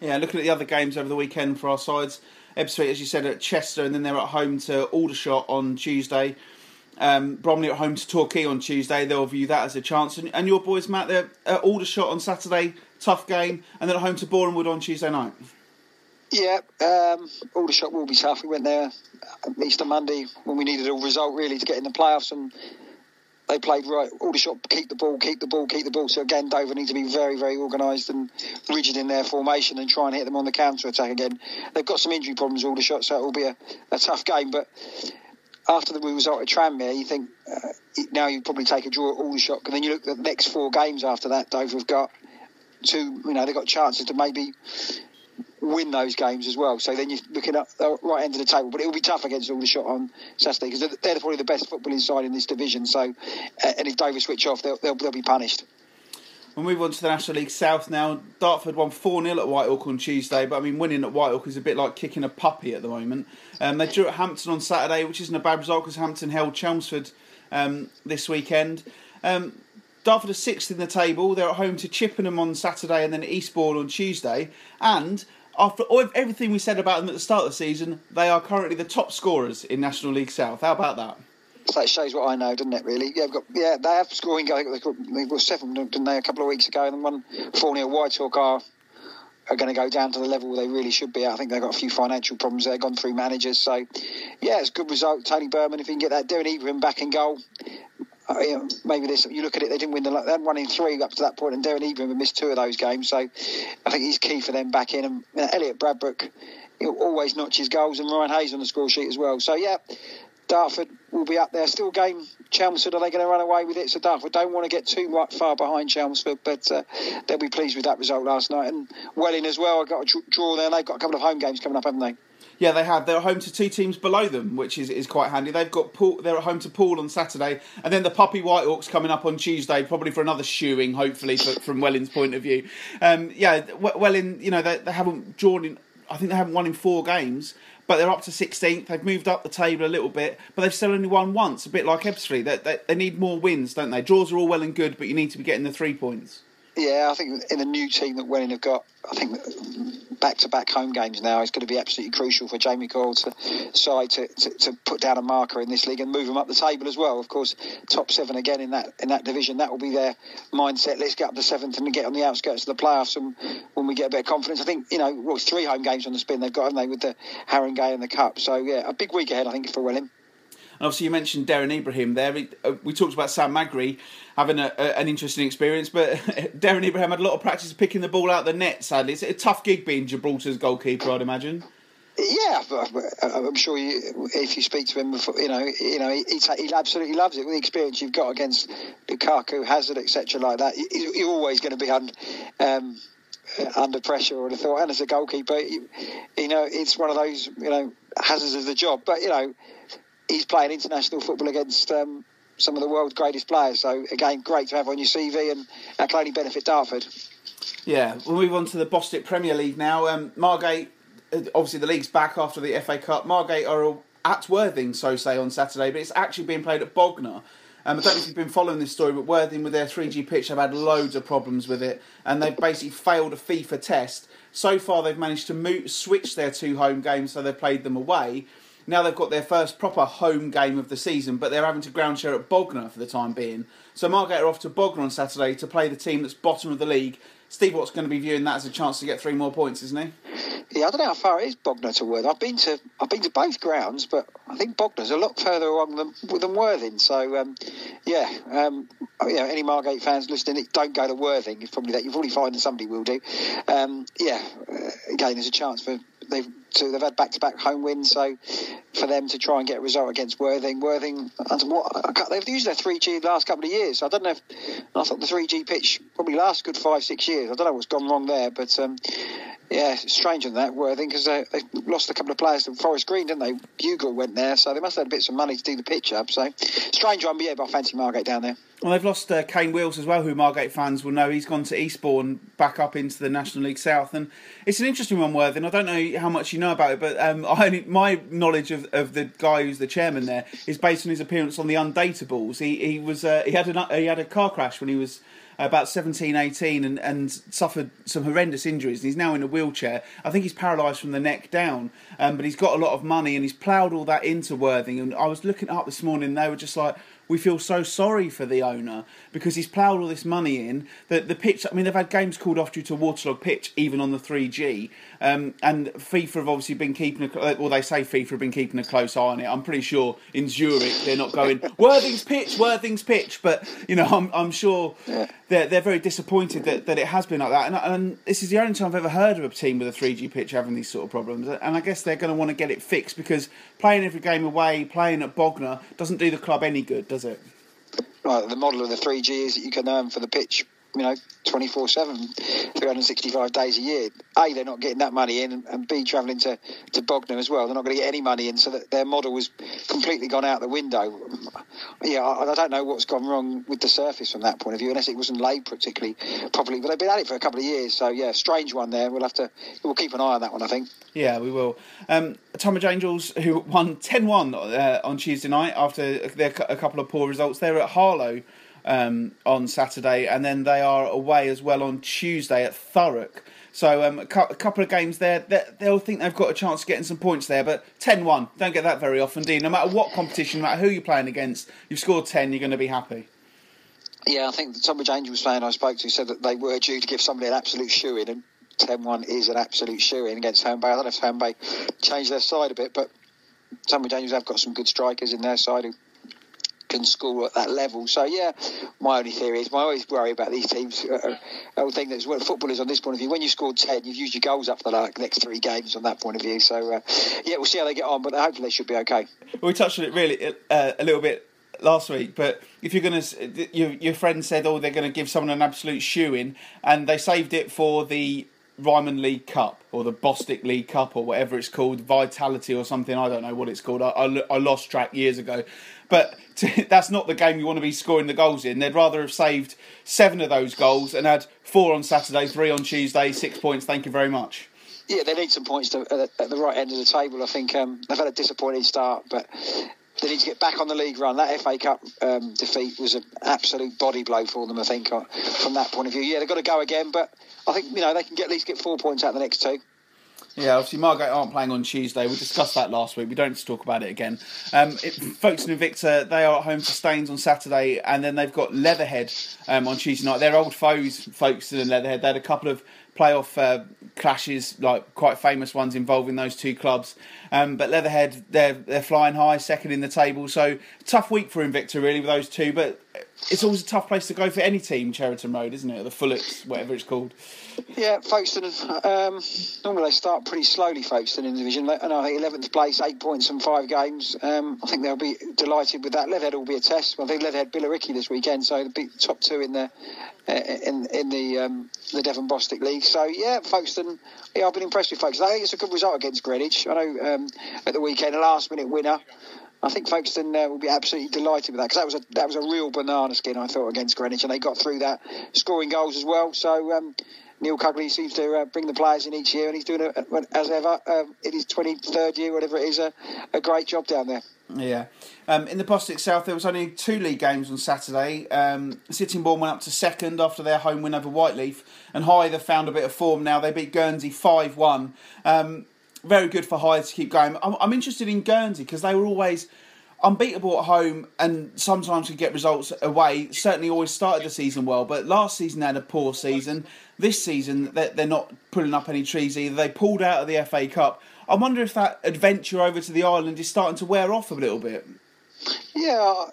A: Yeah, looking at the other games over the weekend for our sides, Ebbsfleet, as you said, at Chester, and then they're at home to Aldershot on Tuesday. Um, Bromley at home to Torquay on Tuesday. They'll view that as a chance. And, and your boys, Matt, they're at Aldershot on Saturday. Tough game. And then at home to Borehamwood on Tuesday night.
B: Yeah, um, Aldershot will be tough. We went there Easter Monday when we needed a result really to get in the playoffs, and they played right. Aldershot keep the ball, keep the ball, keep the ball. So again, Dover need to be very, very organised and rigid in their formation and try and hit them on the counter attack again. They've got some injury problems, Aldershot, so it will be a, a tough game, but after the result at Tranmere, you think uh, now you probably take a draw at Aldershot, and then you look at the next four games after that. Dover have got two, you know, they've got chances to maybe win those games as well. So then you're looking at the right end of the table, but it will be tough against Aldershot on Saturday because they're, probably the best footballing side in this division. So, uh, and if Dover switch off, they'll, they'll, they'll be punished.
A: We'll move on to the National League South now. Dartford won 4 0 at Whitehawk on Tuesday, but I mean, winning at Whitehawk is a bit like kicking a puppy at the moment. Um, they drew at Hampton on Saturday, which isn't a bad result because Hampton held Chelmsford um, this weekend. Um, Dartford are sixth in the table. They're at home to Chippenham on Saturday and then Eastbourne on Tuesday. And after everything we said about them at the start of the season, they are currently the top scorers in National League South. How about that?
B: So that shows what I know, doesn't it? Really? Yeah, got, yeah, they have scoring. Think they got seven, didn't they, a couple of weeks ago, and then one four nil. Whitehawk are are going to go down to the level they really should be. I think they've got a few financial problems there, gone through managers. So, yeah, it's a good result. Tony Burman, if he can get that, Deren Ibrahim back in goal. Uh, you know, maybe this. You look at it; they didn't win the. They had one in three up to that point, and Deren Ibrahim missed two of those games. So, I think he's key for them back in. And you know, Elliot Bradbrook, always notch his goals, and Ryan Hayes on the score sheet as well. So, yeah, Dartford will be up there. Still game Chelmsford. Are they going to run away with it? So Dartford don't want to get too far behind Chelmsford, but uh, they'll be pleased with that result last night. And Welling as well. I got a draw there. They've got a couple of home games coming up, haven't they?
A: Yeah, they have. They're home to two teams below them, which is, is quite handy. They've got Poole, they're at home to Paul on Saturday, and then the Puppy Whitehawks coming up on Tuesday, probably for another shoeing, hopefully for, from Welling's point of view. Um, yeah, Welling, you know, they, they haven't drawn in. I think they haven't won in four games, but they're up to 16th. They've moved up the table a little bit, but they've still only won once, a bit like Ebbsfleet. They, they, they need more wins, don't they? Draws are all well and good, but you need to be getting the three points.
B: Yeah, I think in the new team that Welling have got, I think back-to-back home games now is going to be absolutely crucial for Jamie Coyle's side to, to, to, put down a marker in this league and move them up the table as well. Of course, top seven again in that in that division. That will be their mindset. Let's get up to seventh and get on the outskirts of the playoffs. And when we get a bit of confidence, I think you know, well, three home games on the spin they've got, haven't they, with the Haringey and the Cup. So yeah, a big week ahead, I think, for Welling.
A: Obviously, you mentioned Deren Ibrahim there. Uh, we talked about Sam Magri having a, a, an interesting experience, but Deren Ibrahim had a lot of practice picking the ball out the net. Sadly, it's a tough gig being Gibraltar's goalkeeper, I'd imagine.
B: Yeah, I'm sure you, if you speak to him, before, you know, you know, he, he absolutely loves it. With the experience you've got against Lukaku, Hazard, etc., like that, you're always going to be un, um, under pressure. Or the thought, and as a goalkeeper, you, you, know, it's one of those, you know, hazards of the job. But you know, he's playing international football against. Um, some of the world's greatest players. So again, great to have on your CV, and that can only benefit Dartford.
A: Yeah, we'll move on to the Bostik Premier League now. Um, Margate obviously the league's back after the FA Cup. Margate are at Worthing, so say, on Saturday, but it's actually being played at Bognor. Um, I don't know if you've been following this story, but Worthing with their 3G pitch have had loads of problems with it, and they've basically failed a FIFA test. So far, they've managed to switch their two home games, so they've played them away. Now they've got their first proper home game of the season, but they're having to ground share at Bognor for the time being. So Margate are off to Bognor on Saturday to play the team that's bottom of the league. Steve Watt's going to be viewing that as a chance to get three more points, isn't he?
B: Yeah, I don't know how far it is Bognor to Worthing. I've been to I've been to both grounds, but I think Bognor's a lot further along than, than Worthing. So um, yeah, um, you know, any Margate fans listening, don't go to Worthing. It's probably that you've already found somebody will do. Um, yeah, uh, again, there's a chance for they've to, they've had back to back home wins, so for them to try and get a result against Worthing, Worthing, what they've used their three G the last couple of years. So I don't know if I thought the three G pitch probably lasts good five six years. I don't know what's gone wrong there, but um, yeah, strange on that Worthing because they, they lost a couple of players to Forest Green, didn't they? Bugle went there, so they must have had bits of money to do the pitch up. So strange one, but yeah, but I fancy Margate down there.
A: Well, they've lost uh, Kane Wills as well, who Margate fans will know. He's gone to Eastbourne, back up into the National League South, and it's an interesting one, Worthing. I don't know how much you know about it, but um, I, my knowledge of, of the guy who's the chairman there is based on his appearance on the Undateables. He he was uh, he had a he had a car crash when he was about 17, 18 and, and suffered some horrendous injuries. And He's now in a wheelchair. I think he's paralysed from the neck down, um, but he's got a lot of money and he's ploughed all that into Worthing. And I was looking up this morning, they were just like, we feel so sorry for the owner because he's ploughed all this money in. that the pitch, I mean, they've had games called off due to waterlogged pitch, even on the 3G. Um, and FIFA have obviously been keeping, a, well, they say FIFA have been keeping a close eye on it. I'm pretty sure in Zurich they're not going, Worthing's pitch, Worthing's pitch. But, you know, I'm, I'm sure they're, they're very disappointed that, that it has been like that. And, and this is the only time I've ever heard of a team with a 3G pitch having these sort of problems. And I guess they're going to want to get it fixed because playing every game away, playing at Bognor, doesn't do the club any good, does it?
B: Right, the model of the 3G is that you can earn for the pitch you know, 24 7, 365 days a year. A, they're not getting that money in, and B, travelling to, to Bognor as well. They're not going to get any money in, so that their model was completely gone out the window. Yeah, I, I, don't know what's gone wrong with the surface from that point of view, unless it wasn't laid particularly properly. But they've been at it for a couple of years, so yeah, strange one there. We'll have to, we'll keep an eye on that one, I think.
A: Yeah, we will. Um, Tonbridge Angels, who won 10 1 uh, on Tuesday night after a couple of poor results, they're at Harlow um, on Saturday, and then they are away as well on Tuesday at Thurrock. So um, a, cu- a, couple of games there, they'll think they've got a chance of getting some points there. But 10-1, don't get that very often, Dean. No matter what competition, no matter who you're playing against, you've scored 10, you're going to be happy.
B: Yeah, I think the Tonbridge Angels fan I spoke to said that they were due to give somebody an absolute shoe in, and 10-1 is an absolute shoe in against Herne Bay. I don't know if Herne Bay changed their side a bit, but Tonbridge Angels have got some good strikers in their side who can score at that level. So yeah, my only theory is I always worry about these teams. Uh, I would think that well, football is on this point of view. When you scored ten, you've used your goals up for the next three games on that point of view. So uh, yeah, we'll see how they get on, but hopefully they should be okay.
A: We touched on it really uh, a little bit last week, but if you're going to, your, your friend said, oh, they're going to give someone an absolute shoe in, and they saved it for the Ryman League Cup or the Bostik League Cup or whatever it's called, Vitality or something. I don't know what it's called. I, I, I lost track years ago. But to, that's not the game you want to be scoring the goals in. They'd rather have saved seven of those goals and had four on Saturday, three on Tuesday, six points. Thank you very much.
B: Yeah, they need some points to, at, the right end of the table. I think um, they've had a disappointing start, but they need to get back on the league run. That FA Cup um, defeat was an absolute body blow for them. I think uh, from that point of view. Yeah, they've got to go again, but I think you know they can get, at least get four points out of the next two.
A: Yeah, obviously Margate aren't playing on Tuesday. We discussed that last week. We don't need to talk about it again. Um, it, Folkestone Invicta, they are at home to Staines on Saturday, and then they've got Leatherhead um, on Tuesday night. They're old foes, Folkestone and Leatherhead. They had a couple of playoff uh, clashes, like quite famous ones involving those two clubs. Um, but Leatherhead, they're they're flying high, second in the table. So tough week for Invicta really with those two. But it's always a tough place to go for any team, Cheriton Road, isn't it? The Fullets, whatever it's called.
B: Yeah, Folkestone. Um, normally they start pretty slowly, Folkestone in the division. And I think 11th place, eight points from five games. Um, I think they'll be delighted with that. Leatherhead will be a test. Well, I think Leatherhead Billericay this weekend, so the top two in the uh, in in the um, the Devon Bostik League. So yeah, Folkestone. Yeah, I've been impressed with Folkestone. I think it's a good result against Greenwich. I know um, at the weekend, a last minute winner. I think Folkestone uh, will be absolutely delighted with that because that was a that was a real banana skin I thought against Greenwich and they got through that scoring goals as well. So um, Neil Cugley seems to uh, bring the players in each year and he's doing a, as ever um, in his 23rd year whatever it is a, a great job down there.
A: Yeah. Um, in the Bostik South, there was only two league games on Saturday. Um, Sittingbourne went up to second after their home win over Whyteleafe, and Hythe found a bit of form now. They beat Guernsey 5 1. Um, very good for Hythe to keep going. I'm, I'm interested in Guernsey because they were always unbeatable at home and sometimes could get results away. Certainly always started the season well, but last season they had a poor season. This season they're not pulling up any trees either. They pulled out of the FA Cup. I wonder if that adventure over to the island is starting to wear off a little bit.
B: Yeah,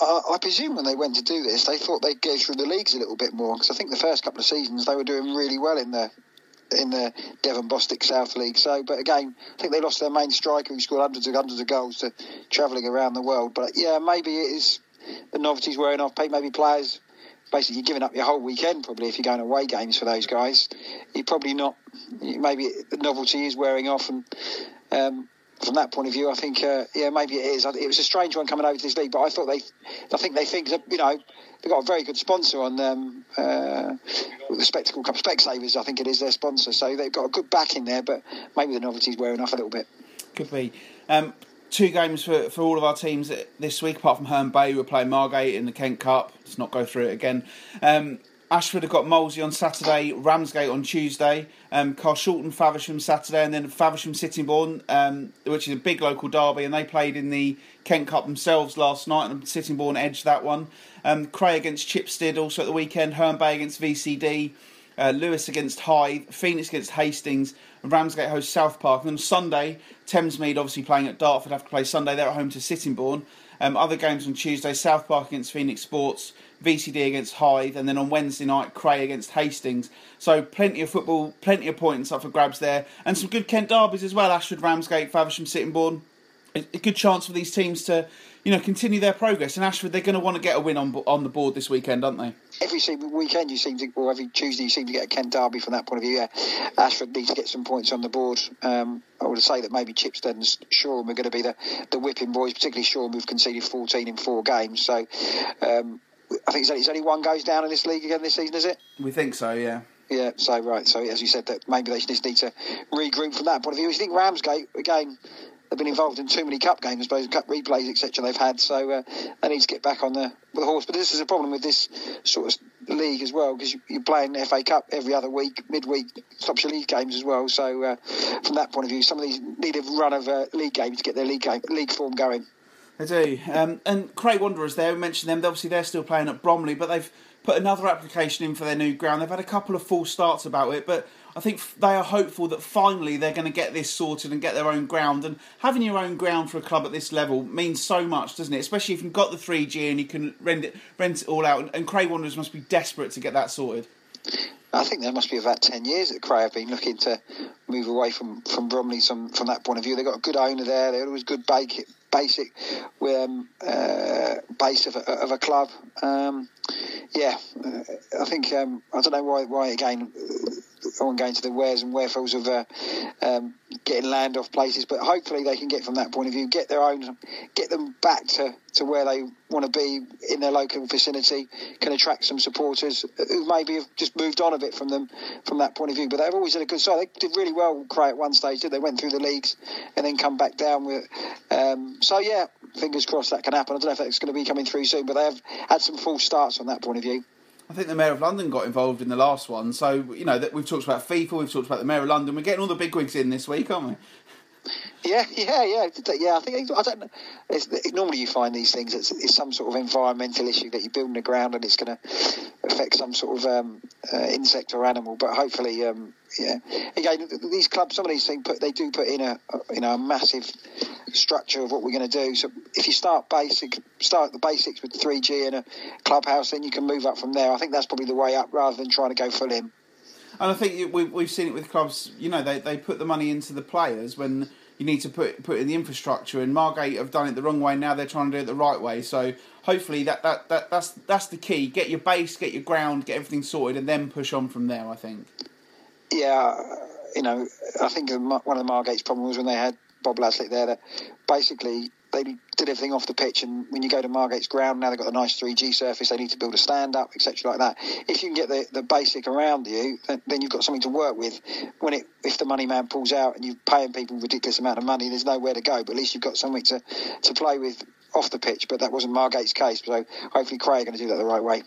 B: I, I, presume when they went to do this, they thought they'd go through the leagues a little bit more because I think the first couple of seasons they were doing really well in the in the Devon Bostik South League. So, but again, I think they lost their main striker who scored hundreds and hundreds of goals to travelling around the world. But yeah, maybe it is the novelty's wearing off. Maybe players basically you're giving up your whole weekend probably if you're going away games for those guys. You're probably not. Maybe the novelty is wearing off and. Um, from that point of view, I think uh, yeah maybe it is. It was a strange one coming over to this league, but I thought they, I think they think that you know they've got a very good sponsor on them, uh, the Spectacle Cup, Specsavers, I think it is their sponsor. So they've got a good back in there, but maybe the novelty's wearing off a little bit.
A: Could be. Um, two games for, for all of our teams this week, apart from Herne Bay, we're playing Margate in the Kent Cup. Let's not go through it again. Um, Ashford have got Molesey on Saturday, Ramsgate on Tuesday, um, Carshalton, Faversham Saturday, and then Faversham Sittingbourne, um, which is a big local derby, and they played in the Kent Cup themselves last night, and Sittingbourne edged that one. Um, Cray against Chipstead also at the weekend, Herne Bay against VCD, uh, Lewes against Hythe, Phoenix against Hastings, Ramsgate hosts South Park. And then Sunday, Thamesmead obviously playing at Dartford have to play Sunday. They're at home to Sittingbourne. Um, other games on Tuesday, South Park against Phoenix Sports, VCD against Hythe, and then on Wednesday night, Cray against Hastings. So plenty of football, plenty of points up for grabs there, and some good Kent derbies as well. Ashford, Ramsgate, Faversham, Sittingbourne. A good chance for these teams to, you know, continue their progress. And Ashford, they're going to want to get a win on on the board this weekend, aren't they?
B: Every weekend you seem to, or every Tuesday you seem to get a Kent derby from that point of view. Yeah, Ashford needs to get some points on the board. Um, I would say that maybe Chipstead and Shoreham are going to be the, the whipping boys, particularly Shoreham, who've conceded 14 in four games. So um, I think it's only, it's only one goes down in this league again this season, is it?
A: We think so, yeah.
B: Yeah, so right. So as you said, that maybe they just need to regroup from that point of view. You think Ramsgate again? They've been involved in too many cup games, suppose, cup replays, etc. They've had, so uh, they need to get back on the, the horse. But this is a problem with this sort of league as well, because you, you're playing FA Cup every other week, midweek stops your league games as well. So uh, from that point of view, some of these need a run of uh, league games to get their league game, league form going.
A: They do. Um, and Cray Wanderers there, we mentioned them. Obviously, they're still playing at Bromley, but they've put another application in for their new ground. They've had a couple of false starts about it, but I think they are hopeful that finally they're going to get this sorted and get their own ground. And having your own ground for a club at this level means so much, doesn't it? Especially if you've got the 3G and you can rent it, rent it all out. And Cray Wanderers must be desperate to get that sorted.
B: I think there must be about 10 years that Cray have been looking to move away from, from Bromley from, from that point of view. They've got a good owner there. They're always good basic, basic um, uh, base of a, of a club. Um, yeah, uh, I think, um, I don't know why, why again, on going to the wheres and wherefores of uh, um, getting land off places. But hopefully they can get from that point of view, get their own, get them back to, to where they want to be in their local vicinity, can attract some supporters who maybe have just moved on a bit from them from that point of view. But they've always had a good side. They did really well, Cray, at one stage. Did they went through the leagues and then come back down with. Um, so yeah, fingers crossed that can happen. I don't know if that's going to be coming through soon, but they have had some false starts on that point of view.
A: I think the Mayor of London got involved in the last one. So, you know, that we've talked about FIFA, we've talked about the Mayor of London. We're getting all the big wigs in this week, aren't we?
B: Yeah, yeah, yeah, yeah. I think I don't normally, you find these things. It's, it's, some sort of environmental issue that you build in the ground, and it's going to affect some sort of um, uh, insect or animal. But hopefully, um, yeah. Again, these clubs, some of these things, put they do put in a you know a massive structure of what we're going to do. So if you start basic, start the basics with 3G and a clubhouse, then you can move up from there. I think that's probably the way up, rather than trying to go full in.
A: And I think we've, we've seen it with clubs. You know, they, they put the money into the players when you need to put put in the infrastructure. And Margate have done it the wrong way. Now they're trying to do it the right way. So hopefully that, that, that that's that's the key. Get your base, get your ground, get everything sorted, and then push on from there. I think.
B: Yeah, you know, I think one of the Margate's problems was when they had Bob Laslett there. That basically they did everything off the pitch. And when you go to Margate's ground, now they've got a nice 3G surface. They need to build a stand up, etc., like that. If you can get the, the basic around you, then, you've got something to work with. When it if the money man pulls out and you're paying people ridiculous amount of money, there's nowhere to go. But at least you've got something to to play with off the pitch. But that wasn't Margate's case. So hopefully Cray are going to do that the right way.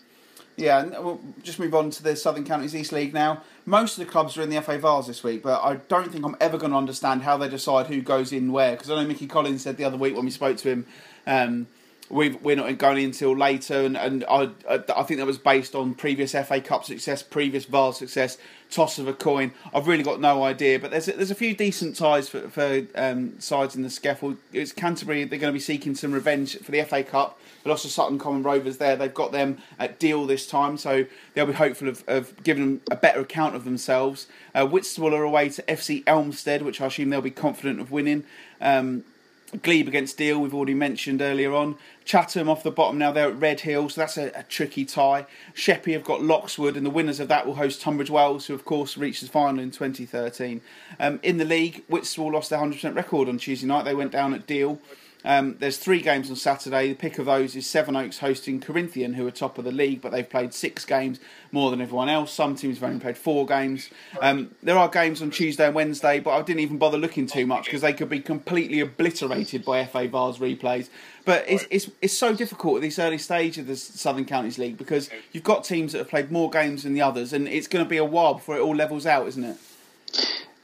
A: Yeah, and we'll just move on to the Southern Counties East League now. Most of the clubs are in the FA Vase this week, but I don't think I'm ever going to understand how they decide who goes in where. Because I know Mickey Collins said the other week when we spoke to him, um, we are not going until later, and, and I, I think that was based on previous FA Cup success, previous Vase success, toss of a coin. I've really got no idea, but there's a, there's a few decent ties for, for um, sides in the scaffold. It's Canterbury; they're going to be seeking some revenge for the FA Cup. But also Sutton Common Rovers there. They've got them at deal this time, so they'll be hopeful of, of giving them a better account of themselves. Uh, Whitstable are away to FC Elmstead, which I assume they'll be confident of winning. Um, Glebe against Deal, we've already mentioned earlier on. Chatham off the bottom now, they're at Redhill, so that's a, a tricky tie. Sheppey have got Loxwood, and the winners of that will host Tunbridge Wells, who of course reached the final in 2013. Um, in the league, Whitstable lost their 100% record on Tuesday night, they went down at Deal. Um, there's three games on Saturday. The pick of those is Sevenoaks hosting Corinthian, who are top of the league, but they've played six games more than everyone else. Some teams have only played four games. Um, there are games on Tuesday and Wednesday, but I didn't even bother looking too much because they could be completely obliterated by FA Vase replays. But it's, it's, it's so difficult at this early stage of the Southern Counties League because you've got teams that have played more games than the others, and it's going to be a while before it all levels out, isn't it?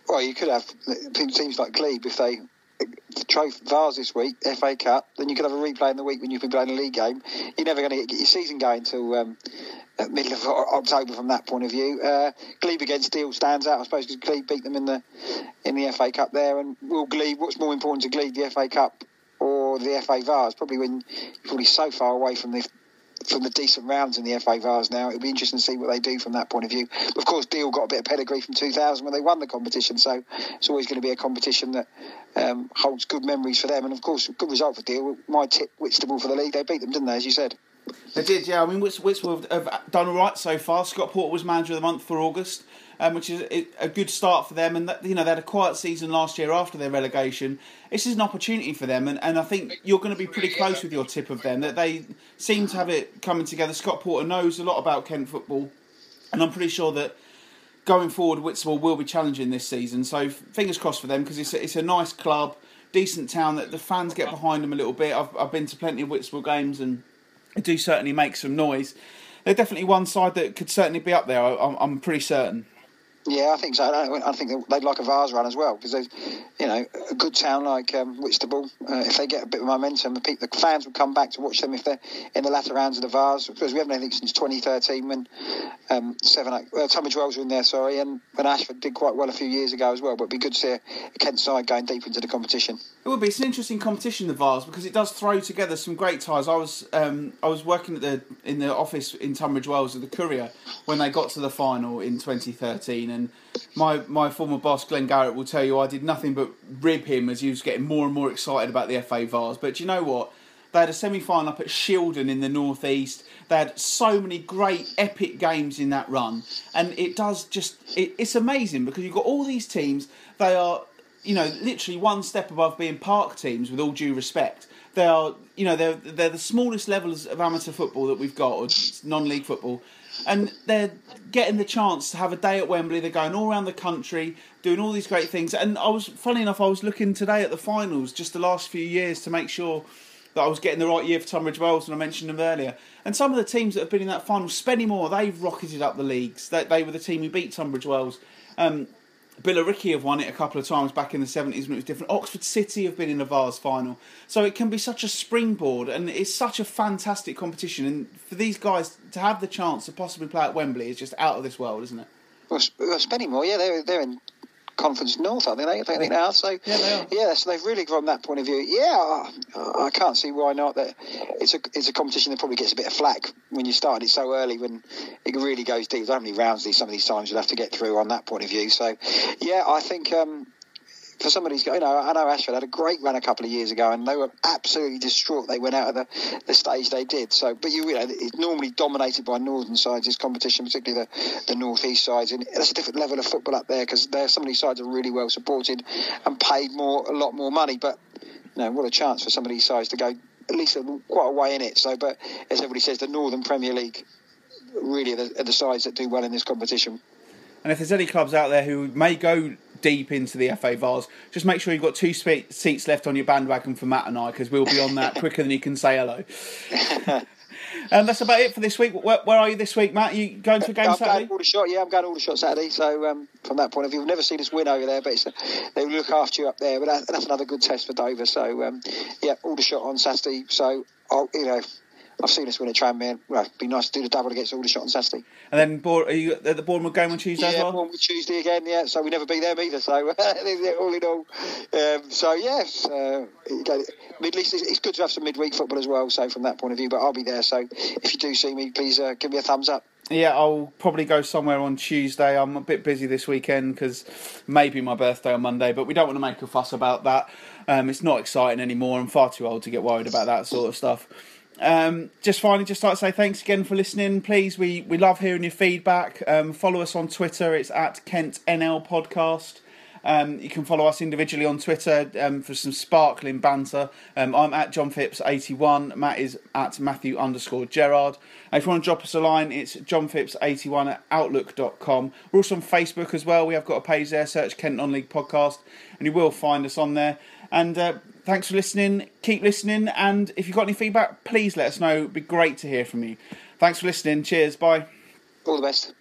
B: Well, you could have teams like Glebe if they trophy Vase this week, FA Cup. Then you could have a replay in the week when you've been playing a league game. You're never going to get your season going until um, middle of October from that point of view. Uh, Glebe against Deal stands out, I suppose, because Glebe beat them in the in the FA Cup there. And will Glebe? What's more important to Glebe, the FA Cup or the FA Vase? Probably when you're probably so far away from the from the decent rounds in the FA Vase now. It'll be interesting to see what they do from that point of view. Of course, Deal got a bit of pedigree from 2000 when they won the competition, so it's always going to be a competition that um, holds good memories for them. And of course, good result for Deal. My tip, Whitstable for the league. They beat them, didn't they, as you said?
A: They did, yeah. I mean, Whitstable have done all right so far. Scott Porter was manager of the month for August um, which is a good start for them. And that, you know they had a quiet season last year after their relegation. This is an opportunity for them, and, and I think you're going to be pretty close with your tip of them. That they seem to have it coming together. Scott Porter knows a lot about Kent football, and I'm pretty sure that going forward, Whitstable will be challenging this season. So fingers crossed for them because it's a, it's a nice club, decent town that the fans get behind them a little bit. I've, I've been to plenty of Whitstable games and do certainly make some noise. They're definitely one side that could certainly be up there. I, I'm pretty certain.
B: Yeah, I think so. I think they'd like a Vase run as well because they, you know, a good town like um, Whitstable, uh, if they get a bit of momentum, the, the fans would come back to watch them if they're in the latter rounds of the Vase because we haven't anything since 2013 when um, seven uh, Tunbridge Wells were in there, sorry, and when Ashford did quite well a few years ago as well. But it'd be good to see a, Kent side going deep into the competition.
A: It would be. It's an interesting competition, the Vase, because it does throw together some great ties. I was um, I was working at the in the office in Tunbridge Wells with the Courier when they got to the final in 2013 and my my former boss Glenn Garrett will tell you I did nothing but rib him as he was getting more and more excited about the FA Vase. But you know what? They had a semi final up at Shildon in the northeast. They had so many great epic games in that run, and it does just it, it's amazing because you've got all these teams. They are you know literally one step above being park teams. With all due respect, they are you know they're they're the smallest levels of amateur football that we've got or non-league football and they're getting the chance to have a day at Wembley. They're going all around the country, doing all these great things. And I was, funny enough, I was looking today at the finals just the last few years to make sure that I was getting the right year for Tunbridge Wells, and I mentioned them earlier. And some of the teams that have been in that final, Spennymoor, they've rocketed up the leagues. They, they were the team who beat Tunbridge Wells. Um, Billericay have won it a couple of times back in the 70s when it was different. Oxford City have been in the Vase final. So it can be such a springboard and it's such a fantastic competition. And for these guys to have the chance to possibly play at Wembley is just out of this world, isn't it?
B: Well, Spennymoor, yeah, they're, they're in Conference North, I think they, I think they are. So
A: yeah, they are.
B: yeah, so they've really from that point of view. Yeah, I, I can't see why not. That it's a it's a competition that probably gets a bit of flack when you start it so early when it really goes deep. How many rounds these some of these times you'll have to get through on that point of view. So yeah, I think um, for somebody who's got, you know, I know Ashford had a great run a couple of years ago, and they were absolutely distraught. They went out of the, the stage they did. So, but you, you know, it's normally dominated by northern sides. This competition, particularly the the northeast sides, and that's a different level of football up there because there some of these sides are really well supported and paid more, a lot more money. But you know, what a chance for some of these sides to go at least quite a way in it. So, but as everybody says, the Northern Premier League really are the, are the sides that do well in this competition.
A: And if there's any clubs out there who may go deep into the FA Vase, just make sure you've got two spe- seats left on your bandwagon for Matt and I, because we'll be on that quicker than you can say hello. and that's about it for this week. Where, where, are you this week, Matt? Are you going to a game
B: I'm
A: Saturday?
B: Going Aldershot, yeah, I'm going Aldershot Saturday. So um, from that point of view, we've never seen us win over there, but a, they will look after you up there. But that, that's another good test for Dover. So um, yeah, Aldershot on Saturday. So I'll, you know, I've seen us win a Tranmere. Well, it'd be nice to do the double against all the Aldershot on Saturday.
A: And then, are you at the Bournemouth game on Tuesday
B: yeah,
A: as well?
B: Bournemouth Tuesday again, yeah. So we never beat them either. So all in all, um, so yes, uh, mid it's, it's good to have some midweek football as well. So from that point of view, but I'll be there. So if you do see me, please uh, give me a thumbs up.
A: Yeah, I'll probably go somewhere on Tuesday. I'm a bit busy this weekend because maybe my birthday on Monday, but we don't want to make a fuss about that. Um, it's not exciting anymore. I'm far too old to get worried about that sort of stuff. Um, just finally, just like to say thanks again for listening. Please, we, we love hearing your feedback. Um, follow us on Twitter. It's at Kent NL Podcast. Um, you can follow us individually on Twitter um, for some sparkling banter. Um, I'm at Jon Phipps81. Matt is at Matthew underscore Gerard. If you want to drop us a line, it's johnphipps81 at outlook.com. We're also on Facebook as well. We have got a page there. Search Kent Non League Podcast, and you will find us on there. And uh, thanks for listening. Keep listening. And if you've got any feedback, please let us know. It'd be great to hear from you. Thanks for listening. Cheers. Bye.
B: All the best.